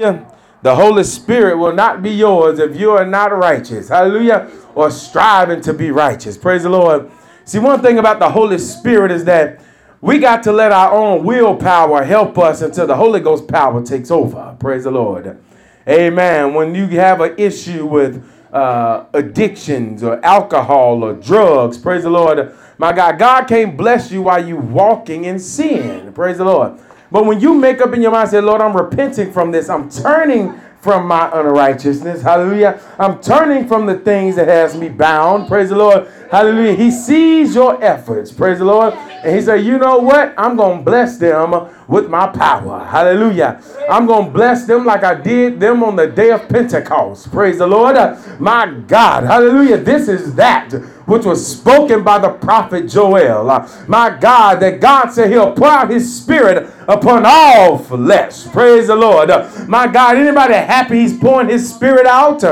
The Holy Spirit will not be yours if you are not righteous. Hallelujah. Or striving to be righteous. Praise the Lord. See, one thing about the Holy Spirit is that we got to let our own willpower help us until the Holy Ghost power takes over. Praise the Lord. Amen. When you have an issue with uh, addictions or alcohol or drugs, praise the Lord. My God, God can't bless you while you walking in sin. Praise the Lord. But when you make up in your mind, say, Lord, I'm repenting from this. I'm turning from my unrighteousness. Hallelujah. I'm turning from the things that has me bound. Praise the Lord. Hallelujah. He sees your efforts. Praise the Lord. And he said, you know what? I'm going to bless them with my power. Hallelujah. I'm going to bless them like I did them on the day of Pentecost. Praise the Lord. My God. Hallelujah. This is that which was spoken by the prophet Joel. Uh, my God, that God said he'll pour out his spirit upon all flesh. Praise the Lord. Uh, my God, anybody happy he's pouring his spirit out?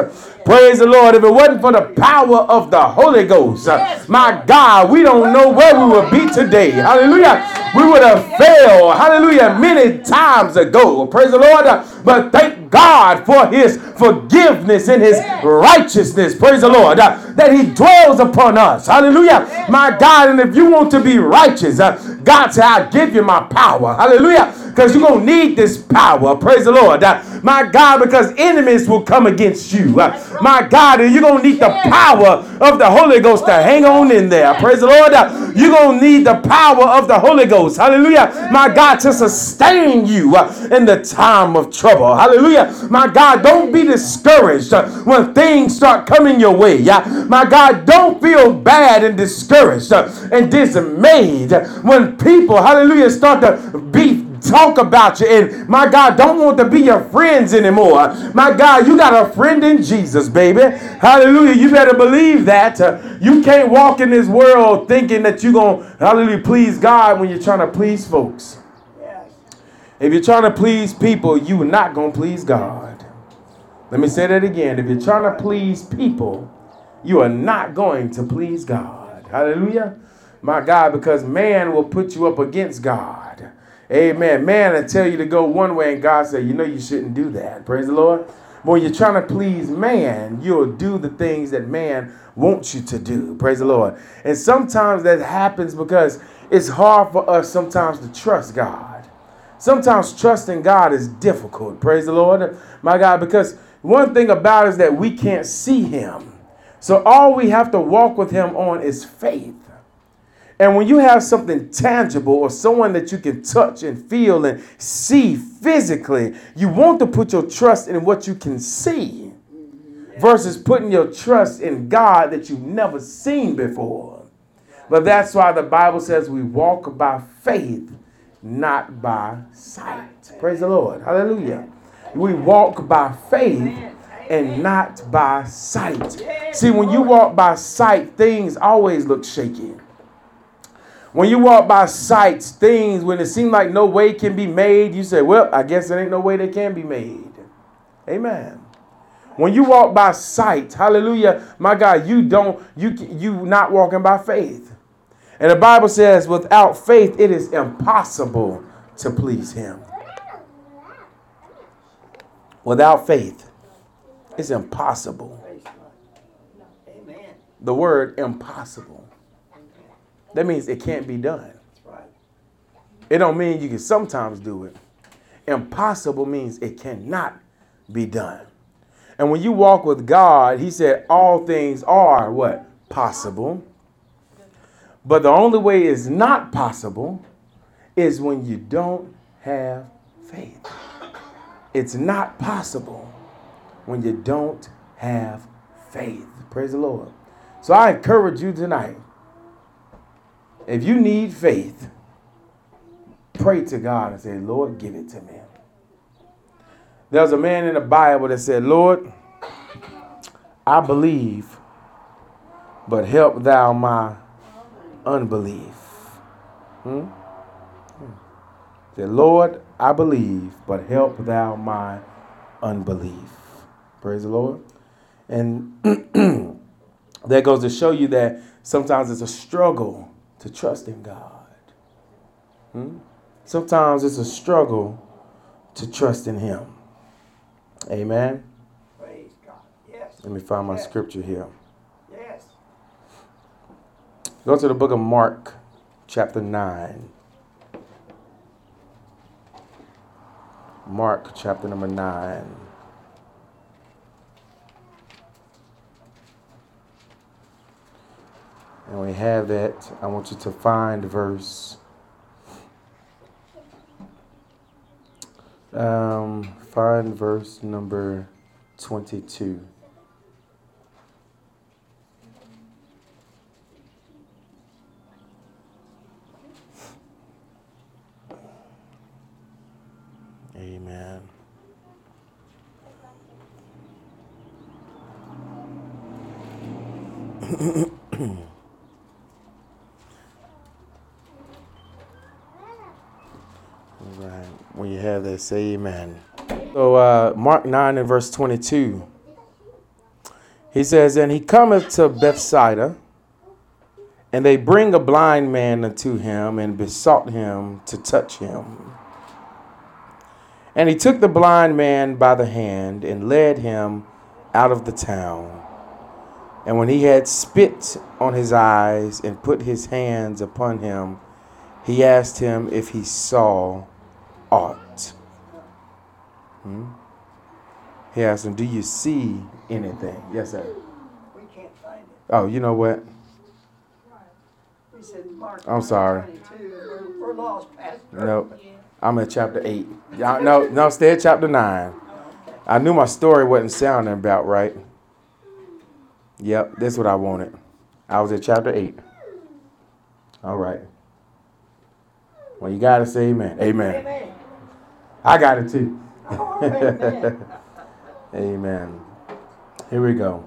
Praise the Lord. If it wasn't for the power of the Holy Ghost, uh, my God, we don't know where we would be today. Hallelujah. We would have failed. Hallelujah. Many times ago. Praise the Lord. But thank God for his forgiveness and his righteousness. Praise the Lord. Uh, that he dwells upon us. Hallelujah. My God. And if you want to be righteous, uh, God said, I'll give you my power. Hallelujah because you're going to need this power. Praise the Lord. Uh, my God, because enemies will come against you. Uh, my God, and you're going to need the power of the Holy Ghost to hang on in there. Praise the Lord. Uh, you're going to need the power of the Holy Ghost. Hallelujah. My God, to sustain you in the time of trouble. Hallelujah. My God, don't be discouraged when things start coming your way. Yeah. My God, don't feel bad and discouraged and dismayed when people, hallelujah, start to beat talk about you. And my God, don't want to be your friends anymore. My God, you got a friend in Jesus, baby. Hallelujah. You better believe that. You can't walk in this world thinking that you're going to, hallelujah, please God when you're trying to please folks. If you're trying to please people, you're not going to please God. Let me say that again. If you're trying to please people, you are not going to please God. Hallelujah. My God, because man will put you up against God. Amen. Man I tell you to go one way, and God said, you know you shouldn't do that. Praise the Lord. When you're trying to please man, you'll do the things that man wants you to do. Praise the Lord. And sometimes that happens because it's hard for us sometimes to trust God. Sometimes trusting God is difficult. Praise the Lord. My God, because one thing about is that we can't see him. So all we have to walk with him on is faith. And when you have something tangible or someone that you can touch and feel and see physically, you want to put your trust in what you can see versus putting your trust in God that you've never seen before. But that's why the Bible says we walk by faith, not by sight. Praise the Lord. Hallelujah. We walk by faith and not by sight. See, when you walk by sight, things always look shaky. When you walk by sights, things, when it seems like no way can be made, you say, well, I guess there ain't no way they can be made. Amen. When you walk by sight, hallelujah, my God, you don't, you you not walking by faith. And the Bible says, without faith, it is impossible to please him. Without faith, it's impossible. The word impossible. That means it can't be done. It don't mean you can sometimes do it. Impossible means it cannot be done. And when you walk with God, he said all things are what? Possible. But the only way it's not possible is when you don't have faith. It's not possible when you don't have faith. Praise the Lord. So I encourage you tonight if you need faith, pray to God and say, Lord, give it to me. There's a man in the Bible that said, Lord, I believe, but help thou my unbelief. Hmm? hmm. Said, Lord, I believe, but help thou my unbelief. Praise the Lord. And that goes to show you that sometimes it's a struggle to trust in God. Hmm? Sometimes it's a struggle to trust in Him. Amen. Praise God. Yes. Let me find my Yes. scripture here. Yes. Go to the book of Mark, chapter 9. Mark, chapter number 9. And we have that. I want you to find verse. Um, find verse number 22. Amen. All right. That, say amen. So, uh, Mark 9 and verse 22. He says, And he cometh to Bethsaida, and they bring a blind man unto him, and besought him to touch him. And he took the blind man by the hand, and led him out of the town. And when he had spit on his eyes, and put his hands upon him, he asked him if he saw aught. Hmm? He asked him, Do you see anything? Yes, sir. We can't find it. Oh, you know what? We said Mark. I'm sorry. We're, we're lost, Pastor. Nope. I'm at chapter 8. Y'all, no, no, stay at chapter 9. I knew my story wasn't sounding about right. Yep, that's what I wanted. I was at chapter 8. All right. Well, you got to say amen. Amen. Amen. I got it too. Amen. Amen. Here we go.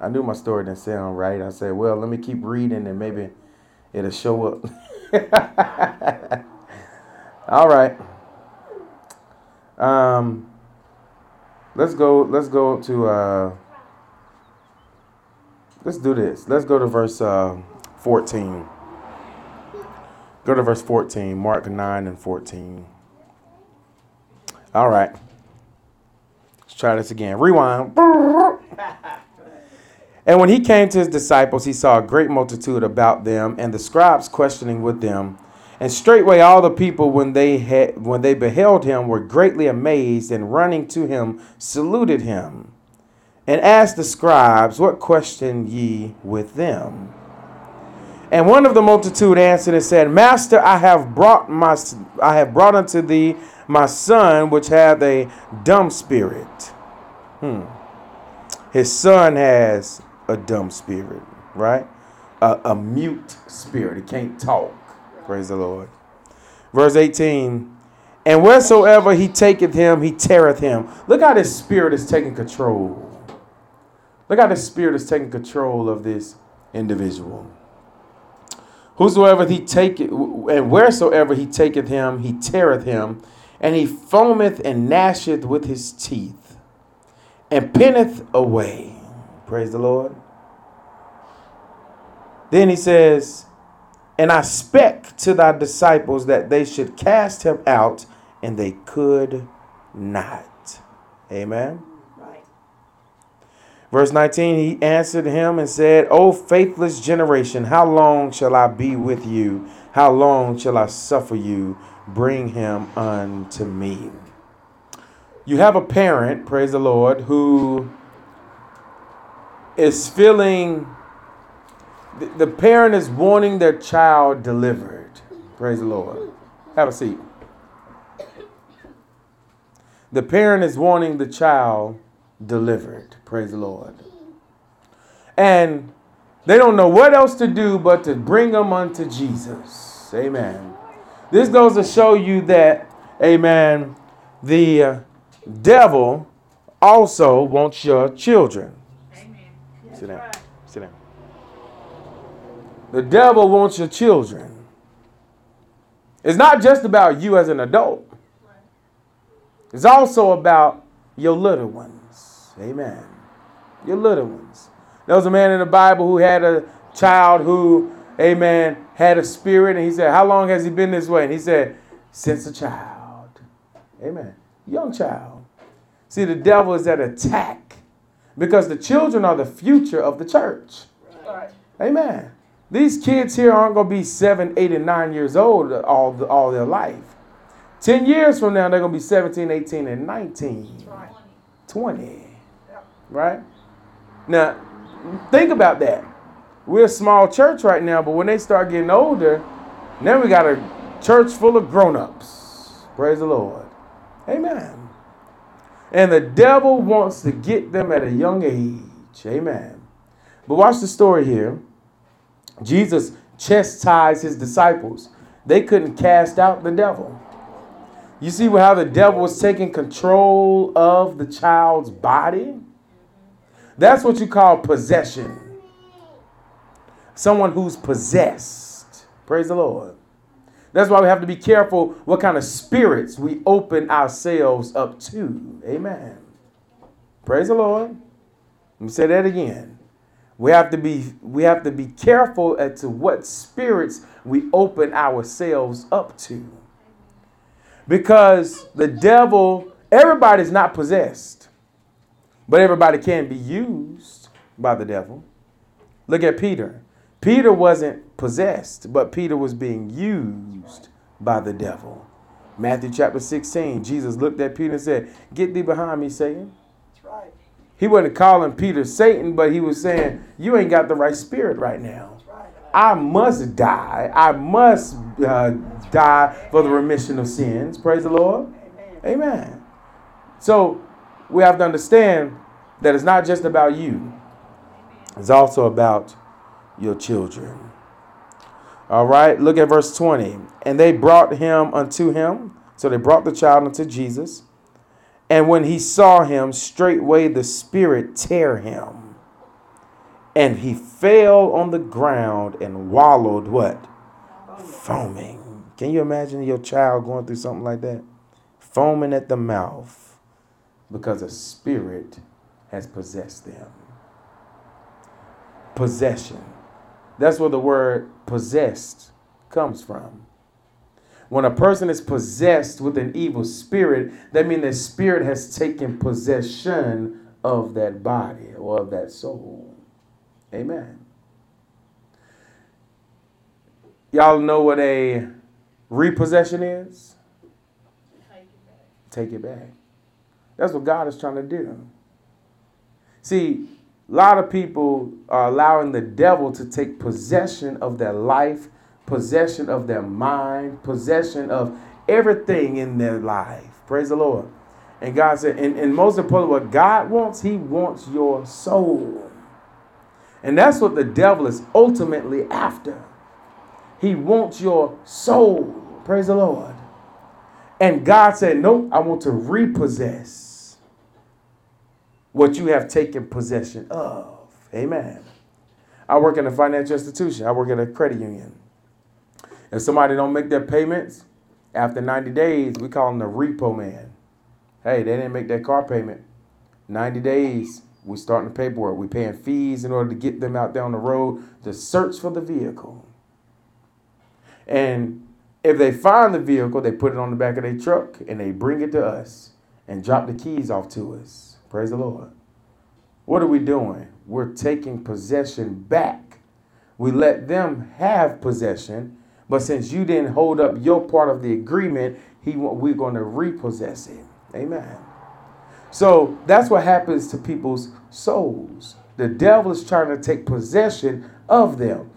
I knew my story didn't sound right. I said, well, let me keep reading and maybe it'll show up. All right. Um, let's go. Let's go to. Uh, let's do this. Let's go to verse uh, fourteen. Go to verse fourteen. Mark nine and fourteen. All right. Let's try this again. Rewind. And when he came to his disciples, he saw a great multitude about them, and the scribes questioning with them. And straightway all the people, when they had when they beheld him, were greatly amazed, and running to him, saluted him, and asked the scribes, What question ye with them? And one of the multitude answered and said, Master, I have brought my I have brought unto thee my son, which hath a dumb spirit. Hmm. His son has a dumb spirit, right? A, a mute spirit. He can't talk. Praise the Lord. Verse 18. And wheresoever he taketh him, he teareth him. Look how this spirit is taking control. Look how this spirit is taking control of this individual. Whosoever he taketh, and wheresoever he taketh him, he teareth him, and he foameth and gnasheth with his teeth, and pinneth away. Praise the Lord. Then he says, And I spec to thy disciples that they should cast him out, and they could not. Amen. Right. Verse 19, he answered him and said, O faithless generation, how long shall I be with you? How long shall I suffer you? Bring him unto me. You have a parent, praise the Lord, who is feeling, the, parent is wanting their child delivered. Praise the Lord. Have a seat. The parent is wanting the child delivered. Praise the Lord. And they don't know what else to do but to bring them unto Jesus. Amen. This goes to show you that, amen, the uh, devil also wants your children. Sit down. Sit down. The devil wants your children. It's not just about you as an adult. It's also about your little ones. Amen. Your little ones. There was a man in the Bible who had a child who, amen, had a spirit, and he said, How long has he been this way? And he said, Since a child. Amen. Young child. See, the devil is at attack because the children are the future of the church. Right. Amen. These kids here aren't going to be seven, eight, and nine years old all, the, all their life. 10 years from now, they're going to be 17, 18, and 19, Right. 20. Yeah. Right? Now, think about that. We're a small church right now, but when they start getting older, then we got a church full of grown ups. Praise the Lord. Amen. And the devil wants to get them at a young age. Amen. But watch the story here. Jesus chastised his disciples. They couldn't cast out the devil. You see how the devil was taking control of the child's body? That's what you call possession. Someone who's possessed. Praise the Lord. That's why we have to be careful what kind of spirits we open ourselves up to. Amen. Praise the Lord. Let me say that again. We have to be we have to be careful as to what spirits we open ourselves up to. Because the devil, everybody's not possessed, but everybody can be used by the devil. Look at Peter. Peter wasn't possessed, but Peter was being used by the devil. Matthew chapter 16, Jesus looked at Peter and said, Get thee behind me, Satan. That's right. He wasn't calling Peter Satan, but he was saying, You ain't got the right spirit right now. Right. I must die. I must uh, die for the remission of sins. Praise the Lord. Amen. Amen. So we have to understand that it's not just about you, it's also about your children. All right, look at verse 20. And they brought him unto him. So they brought the child unto Jesus. And when he saw him, straightway the spirit tear him. And he fell on the ground and wallowed what? Foaming. Can you imagine your child going through something like that? Foaming at the mouth because a spirit has possessed them. Possession. That's where the word possessed comes from. When a person is possessed with an evil spirit, that means the spirit has taken possession of that body or of that soul. Amen. Y'all know what a repossession is? Take it back. That's what God is trying to do. See, a lot of people are allowing the devil to take possession of their life, possession of their mind, possession of everything in their life. Praise the Lord. And God said, and, and most importantly, what God wants, He wants your soul. And that's what the devil is ultimately after. He wants your soul. Praise the Lord. And God said, Nope, I want to repossess what you have taken possession of. Amen. I work in a financial institution. I work at a credit union. If somebody don't make their payments after 90 days, we call them the repo man. Hey, they didn't make that car payment. 90 days, we starting the paperwork. We paying fees in order to get them out down the road to search for the vehicle. And if they find the vehicle, they put it on the back of their truck and they bring it to us and drop the keys off to us. Praise the Lord. What are we doing? We're taking possession back. We let them have possession, but since you didn't hold up your part of the agreement, he we're going to repossess it. Amen. So that's what happens to people's souls. The devil is trying to take possession of them.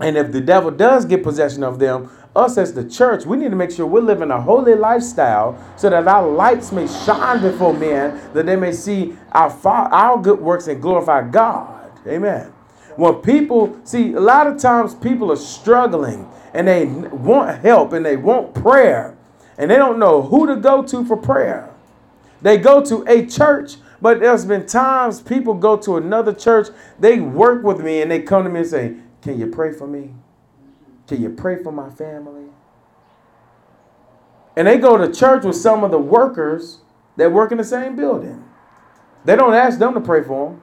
And if the devil does get possession of them, us as the church, we need to make sure we're living a holy lifestyle so that our lights may shine before men, that they may see our, our good works and glorify God. Amen. When people see, a lot of times people are struggling and they want help and they want prayer and they don't know who to go to for prayer. They go to a church, but there's been times people go to another church, they work with me and they come to me and say, Can you pray for me? Can you pray for my family? And they go to church with some of the workers that work in the same building. They don't ask them to pray for them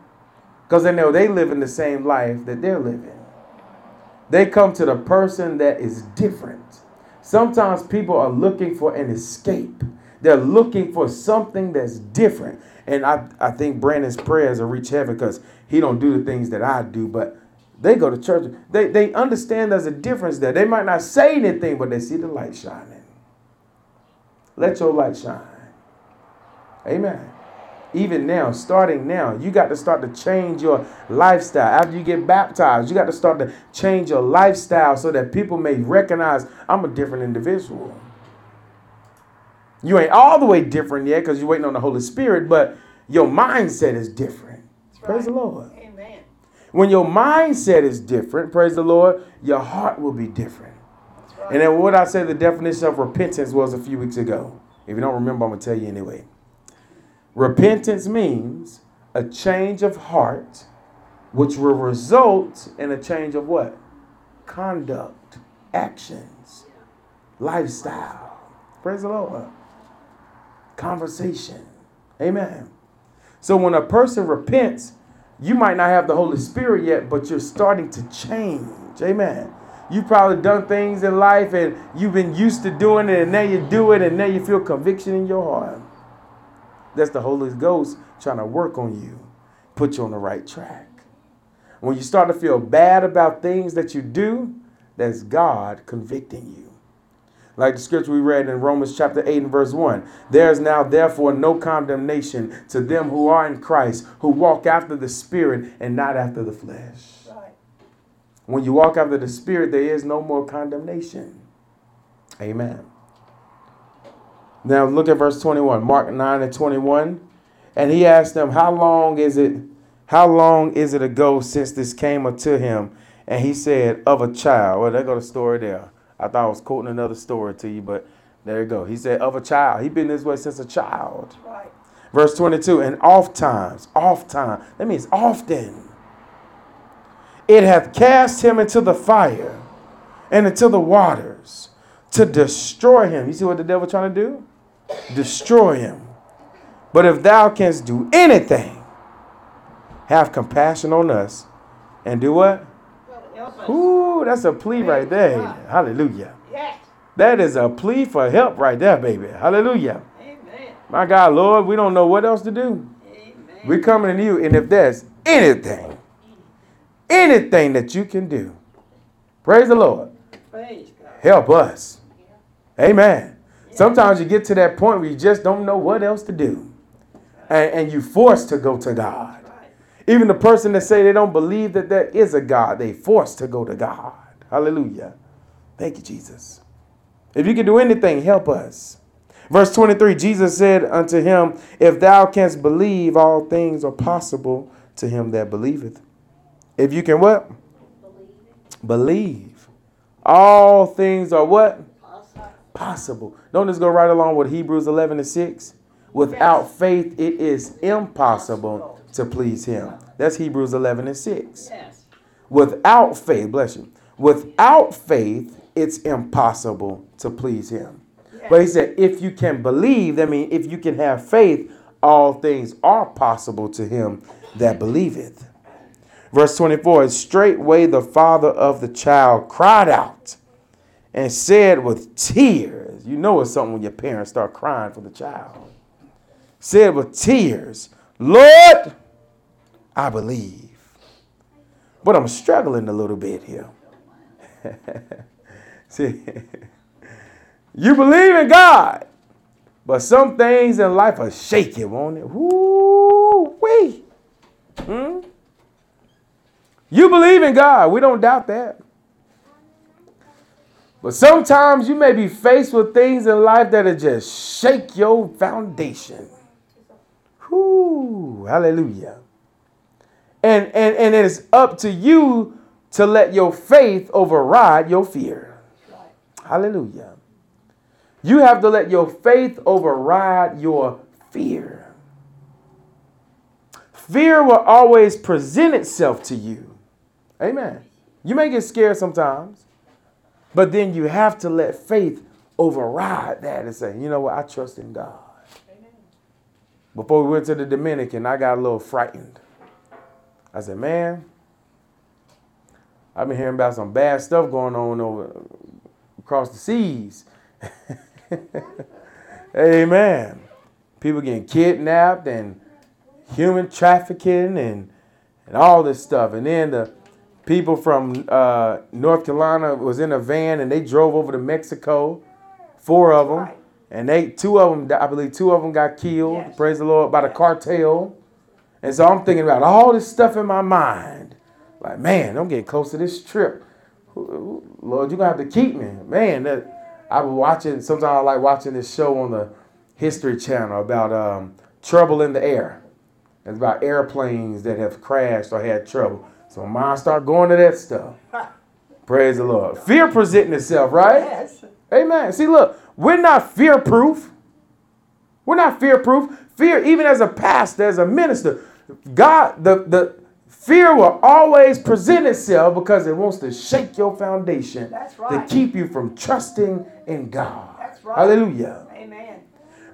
because they know they live in the same life that they're living. They come to the person that is different. Sometimes people are looking for an escape. They're looking for something that's different. And I, I think Brandon's prayers will reach heaven because he don't do the things that I do, but they go to church. They, they understand there's a difference there. They might not say anything, but they see the light shining. Let your light shine. Amen. Even now, starting now, you got to start to change your lifestyle. After you get baptized, you got to start to change your lifestyle so that people may recognize I'm a different individual. You ain't all the way different yet because you're waiting on the Holy Spirit, but your mindset is different. Praise the Lord. When your mindset is different, praise the Lord, your heart will be different. Right. And then what I said the definition of repentance was a few weeks ago. If you don't remember, I'm going to tell you anyway. Repentance means a change of heart, which will result in a change of what? Conduct, actions, lifestyle. Praise the Lord. Conversation. Amen. So when a person repents, you might not have the Holy Spirit yet, but you're starting to change. Amen. You've probably done things in life and you've been used to doing it, and now you do it, and now you feel conviction in your heart. That's the Holy Ghost trying to work on you, put you on the right track. When you start to feel bad about things that you do, that's God convicting you. Like the scripture we read in Romans chapter 8 and verse 1. There is now therefore no condemnation to them who are in Christ, who walk after the Spirit and not after the flesh. Right. When you walk after the Spirit, there is no more condemnation. Amen. Now look at verse 21, Mark 9 and 21. And he asked them, How long is it? How long is it ago since this came unto him? And he said, Of a child. Well, there go the story there. I thought I was quoting another story to you, but there you go. He said, Of a child. He been this way since a child. Right. Verse 22, and oft times, oft time, that means often, it hath cast him into the fire and into the waters to destroy him. You see what the devil trying to do? Destroy him. But if thou canst do anything, have compassion on us and do what? Ooh, that's a plea right there. Hallelujah. Yes. That is a plea for help right there, baby. Hallelujah. Amen. My God, Lord, we don't know what else to do. Amen. We're coming to you, and if there's anything, anything that you can do, praise the Lord, Praise God. help us. Amen. Sometimes you get to that point where you just don't know what else to do, and, and you forced to go to God. Even the person that say they don't believe that there is a God, they forced to go to God. Hallelujah. Thank you, Jesus. If you can do anything, help us. Verse 23 Jesus said unto him, If thou canst believe, all things are possible to him that believeth. If you can what? Believe. All things are what? Possible. Don't just go right along with Hebrews 11 and 6. Without faith, it is impossible to please him. That's Hebrews 11 and 6. Yes. Without faith, bless you. Without faith, it's impossible to please him. But he said, if you can believe, that means if you can have faith, all things are possible to him that believeth. Verse 24 is straightway the father of the child cried out and said with tears, you know it's something when your parents start crying for the child. Said with tears, Lord, I believe. But I'm struggling a little bit here. See, you believe in God, but some things in life are shaky, won't it? Woo wee. Hmm? You believe in God. We don't doubt that. But sometimes you may be faced with things in life that'll just shake your foundation. Whoo, hallelujah. And, and, and it is up to you to let your faith override your fear. Hallelujah. You have to let your faith override your fear. Fear will always present itself to you. Amen. You may get scared sometimes, but then you have to let faith override that and say, you know what, I trust in God. Before we went to the Dominican, I got a little frightened. I said, man, I've been hearing about some bad stuff going on over across the seas. Amen. People getting kidnapped and human trafficking and and all this stuff. And then the people from uh, North Carolina was in a van and they drove over to Mexico, four of them. And they two of them, I believe, two of them got killed. Yes. Praise the Lord by the cartel. And so I'm thinking about all this stuff in my mind. Like, man, I'm getting close to this trip. Lord, you're gonna have to keep me. Man, that I was watching sometimes I like watching this show on the History Channel about um, trouble in the air. It's about airplanes that have crashed or had trouble. So my mind start going to that stuff. Praise the Lord. Fear presenting itself, right? Yes. Amen. See, look, we're not fear proof. We're not fear proof. Fear, even as a pastor, as a minister, God, the, the fear will always present itself because it wants to shake your foundation right. to keep you from trusting in God. That's right. Hallelujah. Amen.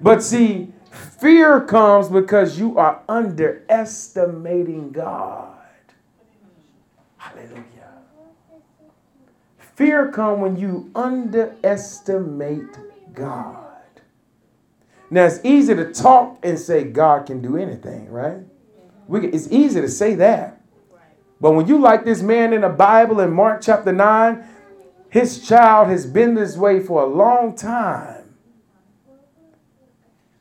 But see, fear comes because you are underestimating God. Hallelujah. Fear comes when you underestimate God. Now it's easy to talk and say God can do anything, right? We, can- it's easy to say that. But when you like this man in the Bible in Mark chapter 9, his child has been this way for a long time.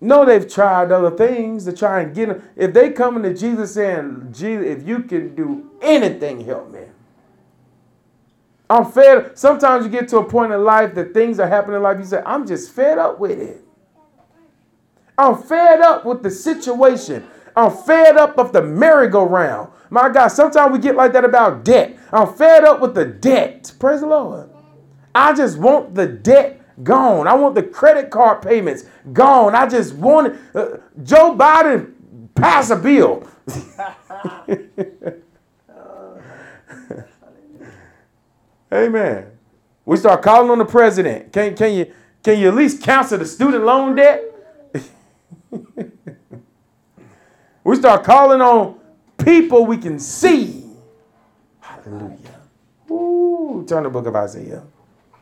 No, they've tried other things to try and get him. If they coming to Jesus saying, Jesus, if you can do anything, help me. I'm fed. Sometimes you get to a point in life that things are happening in life. You say, I'm just fed up with it. I'm fed up with the situation. I'm fed up of the merry-go-round. My God, sometimes we get like that about debt. I'm fed up with the debt. Praise the Lord. I just want the debt gone. I want the credit card payments gone. I just want. Uh, Joe Biden pass a bill. Amen. We start calling on the president. Can, can you can you at least cancel the student loan debt? we start calling on people we can see. Hallelujah. Ooh, turn the book of Isaiah.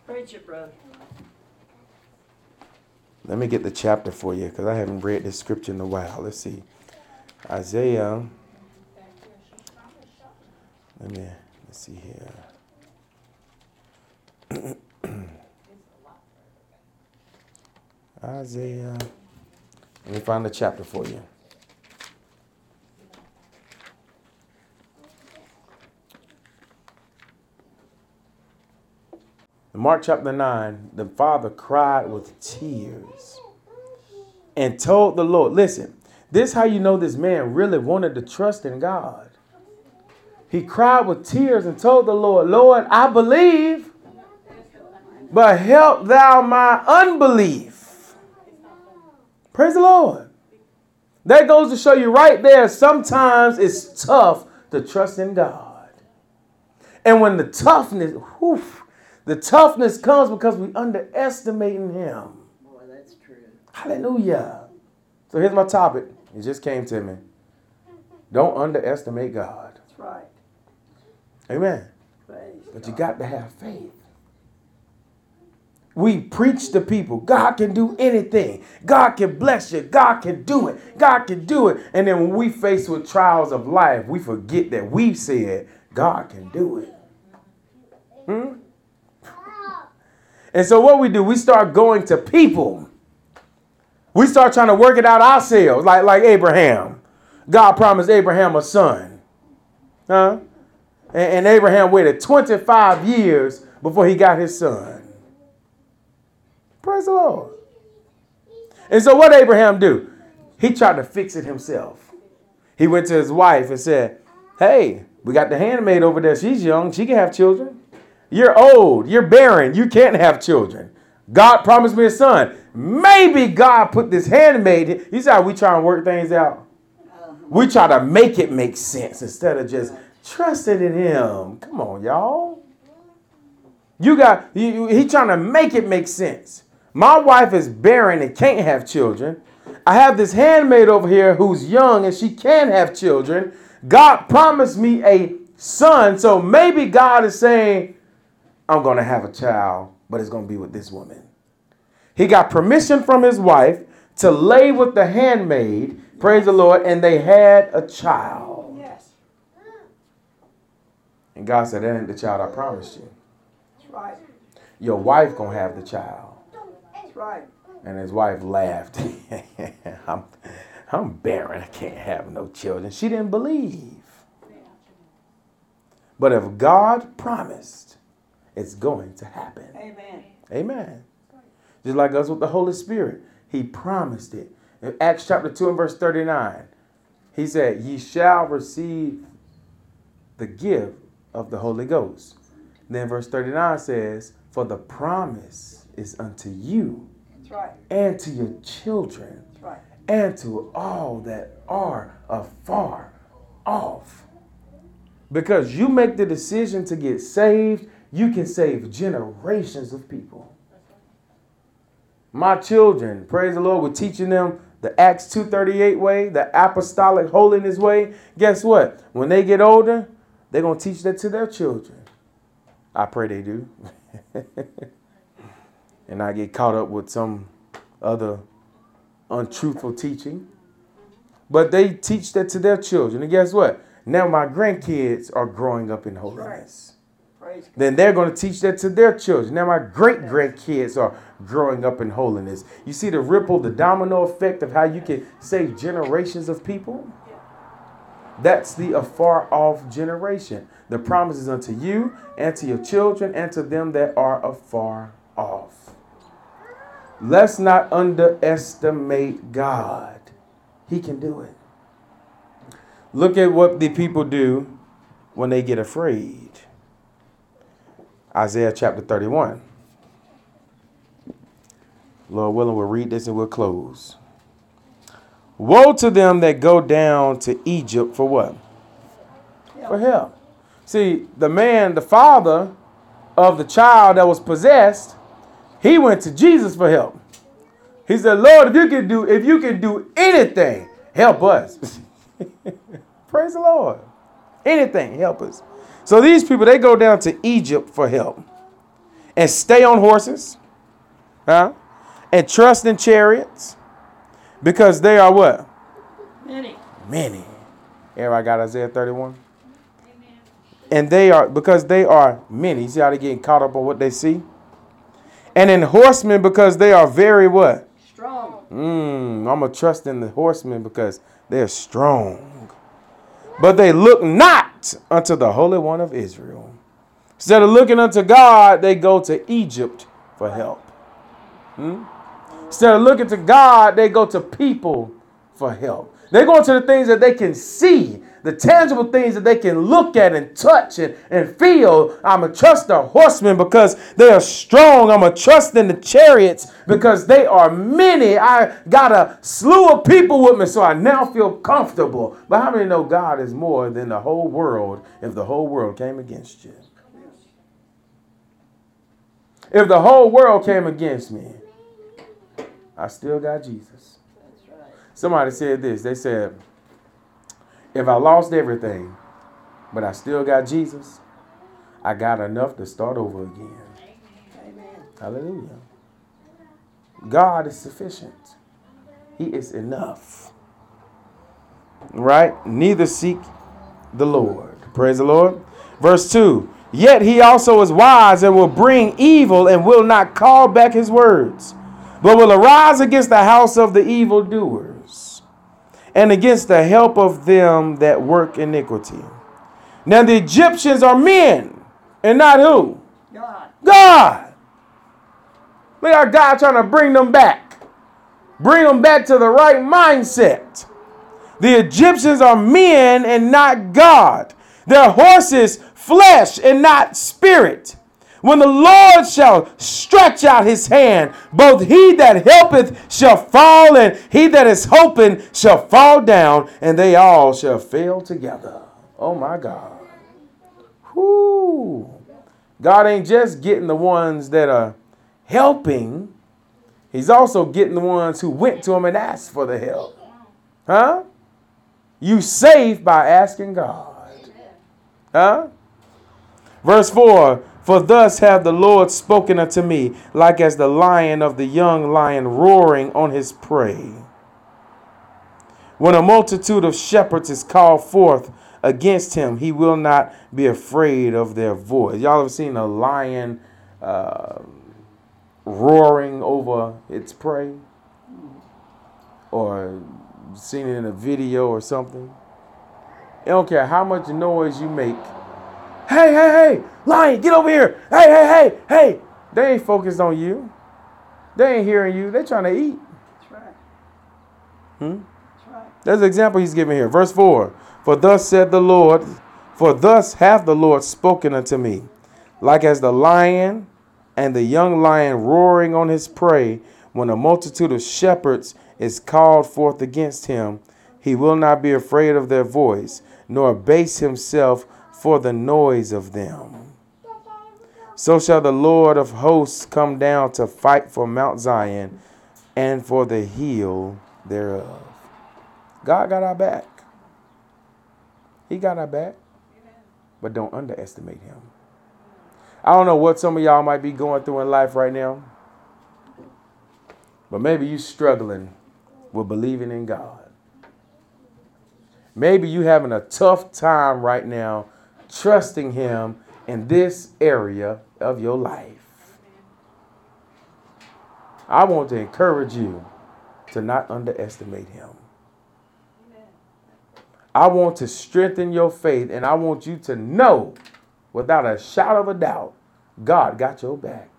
Preach it, brother. Let me get the chapter for you because I haven't read this scripture in a while. Let's see. Isaiah. Let me let's see here. Isaiah. Let me find the chapter for you. In Mark chapter 9, the father cried with tears and told the Lord, listen, this how you know this man really wanted to trust in God. He cried with tears and told the Lord, Lord, I believe, but help thou my unbelief. Praise the Lord. That goes to show you right there, sometimes it's tough to trust in God. And when the toughness, whew, the toughness comes because we underestimating him. Boy, that's true. Hallelujah. So here's my topic. It just came to me. Don't underestimate God. That's right. Amen. Praise But you got to have faith. We preach to people God can do anything. God can bless you. God can do it. God can do it. And then when we face with trials of life, we forget that we said God can do it. Hmm? And so what we do, we start going to people. We start trying to work it out ourselves, like, like Abraham. God promised Abraham a son. Huh? And, and Abraham waited 25 years before he got his son. Praise the Lord. And so what Abraham do? He tried to fix it himself. He went to his wife and said, Hey, we got the handmaid over there. She's young. She can have children. You're old. You're barren. You can't have children. God promised me a son. Maybe God put this handmaid. He how ah, we try and work things out. We try to make it make sense instead of just trusting in Him. Come on, y'all. You got you, you- he trying to make it make sense. My wife is barren and can't have children. I have this handmaid over here who's young and she can have children. God promised me a son, so maybe God is saying, I'm going to have a child, but it's going to be with this woman. He got permission from his wife to lay with the handmaid, praise the Lord, and they had a child. Yes, And God said, That ain't the child I promised you. that's right. Your wife gonna have the child. That's right. And his wife laughed. I'm, I'm barren. I can't have no children. She didn't believe. But if God promised, it's going to happen. Amen. Amen. Just like us with the Holy Spirit. He promised it. In Acts chapter 2 and verse 39, he said, Ye shall receive the gift of the Holy Ghost. Then verse 39 says, For the promise is unto you right. and to your children right. and to all that are afar off. Because you make the decision to get saved, you can save generations of people. My children, praise the Lord, we're teaching them the Acts 238 way, the apostolic holiness way. Guess what? When they get older, they're going to teach that to their children. I pray they do. and I get caught up with some other untruthful teaching. But they teach that to their children. And guess what? Now my grandkids are growing up in holiness. Praise. Then they're going to teach that to their children. Now my great grandkids are growing up in holiness. You see the ripple, the domino effect of how you can save generations of people? That's the afar off generation. The promise is unto you and to your children and to them that are afar off. Let's not underestimate God. He can do it. Look at what the people do when they get afraid. Isaiah chapter 31. Lord willing, we'll read this and we'll close. Woe to them that go down to Egypt for what? For help. See, the man, the father of the child that was possessed, he went to Jesus for help. He said, Lord, if you can do, if you can do anything, help us. Praise the Lord. Anything, help us. So these people, they go down to Egypt for help and stay on horses, huh? And trust in chariots because they are what? Many. Many. Everybody got Isaiah 31? And they are, because they are many. You see how they're getting caught up on what they see? And in horsemen because they are very what? Strong. Mm, I'm going to trust in the horsemen because they're strong. But they look not unto the Holy One of Israel. Instead of looking unto God, they go to Egypt for help. Hmm? Instead of looking to God, they go to people for help. They go to the things that they can see, the tangible things that they can look at and touch and, and feel. I'm going to trust the horsemen because they are strong. I'm going to trust in the chariots because they are many. I got a slew of people with me, so I now feel comfortable. But how many know God is more than the whole world if the whole world came against you? If the whole world came against me, I still got Jesus. Somebody said this. They said, if I lost everything, but I still got Jesus, I got enough to start over again. Amen. Hallelujah. God is sufficient. He is enough. Right? Neither seek the Lord. Praise the Lord. Verse 2 Yet he also is wise and will bring evil and will not call back his words, but will arise against the house of the evildoers and against the help of them that work iniquity. Now the Egyptians are men and not who? God. God. Look at God trying to bring them back. Bring them back to the right mindset. The Egyptians are men and not God. Their horses, flesh and not spirit. When the Lord shall stretch out his hand, both he that helpeth shall fall, and he that is hoping shall fall down, and they all shall fail together. Oh my God. Whoo. God ain't just getting the ones that are helping, He's also getting the ones who went to Him and asked for the help. Huh? You safe by asking God. Huh? Verse 4 For thus hath the Lord spoken unto me, like as the lion of the young lion roaring on his prey. When a multitude of shepherds is called forth against him, he will not be afraid of their voice. Y'all have seen a lion uh, roaring over its prey? Or seen it in a video or something? It don't care how much noise you make. Hey, hey, hey, lion, get over here. Hey, hey, hey, hey. They ain't focused on you. They ain't hearing you. They trying to eat. That's right. Hmm? That's right. There's an example he's giving here. Verse 4 For thus said the Lord, for thus hath the Lord spoken unto me, like as the lion and the young lion roaring on his prey, when a multitude of shepherds is called forth against him, he will not be afraid of their voice, nor abase himself for the noise of them. So shall the Lord of hosts come down to fight for Mount Zion and for the hill thereof. God got our back. He got our back. But don't underestimate him. I don't know what some of y'all might be going through in life right now. But maybe you're struggling with believing in God. Maybe you're having a tough time right now trusting him in this area of your life. I want to encourage you to not underestimate him. I want to strengthen your faith and I want you to know without a shadow of a doubt God got your back.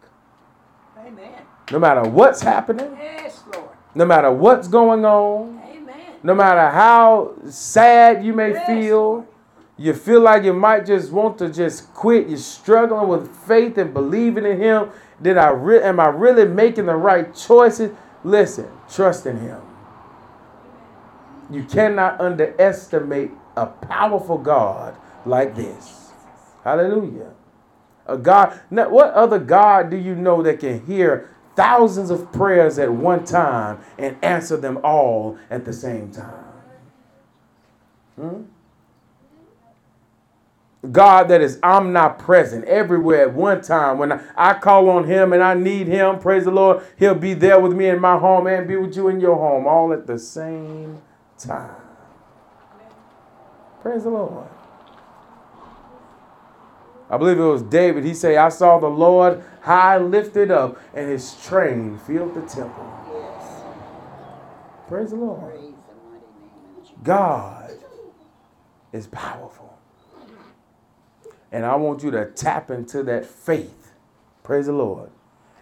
Amen. No matter what's happening, Yes, Lord. no matter what's going on, Amen. no matter how sad you may Yes, feel, Lord. You feel like you might just want to just quit. You're struggling with faith and believing in Him. Did I re- am I really making the right choices? Listen, trust in Him. You cannot underestimate a powerful God like this. Hallelujah. A God. Now, what other God do you know that can hear thousands of prayers at one time and answer them all at the same time? Hmm? God that is omnipresent everywhere at one time. When I, call on Him and I need Him, praise the Lord, He'll be there with me in my home and be with you in your home all at the same time. Praise the Lord. I believe it was David. He said, I saw the Lord high lifted up, and his train filled the temple. Yes. Praise the Lord. Praise the mighty name of Jesus. God is powerful. And I want you to tap into that faith, praise the Lord,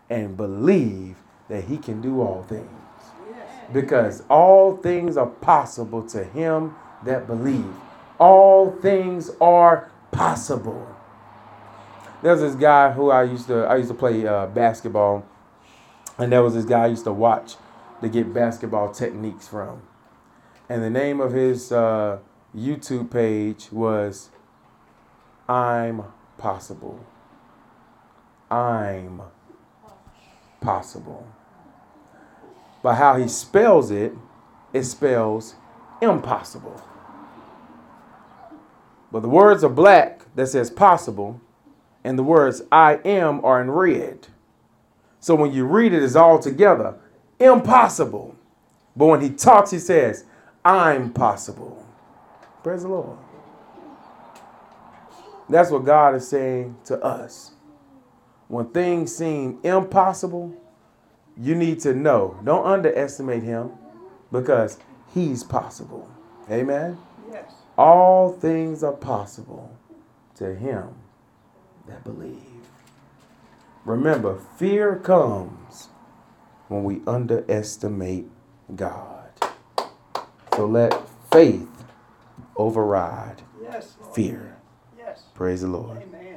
and believe that He can do all things. Because all things are possible to him that believe. All things are possible. There's this guy who I used to I used to play uh, basketball, and there was this guy I used to watch to get basketball techniques from. And the name of his uh, YouTube page was I'm Possible. I'm Possible. But how he spells it, it spells impossible. But the words are black that says possible, and the words I am are in red. So when you read it, it's all together impossible. But when he talks, he says, I'm possible. Praise the Lord. That's what God is saying to us. When things seem impossible, you need to know. Don't underestimate him because he's possible. Amen. Yes. All things are possible to him that believe. Remember, fear comes when we underestimate God. So let faith override Yes, fear. Praise the Lord. Amen.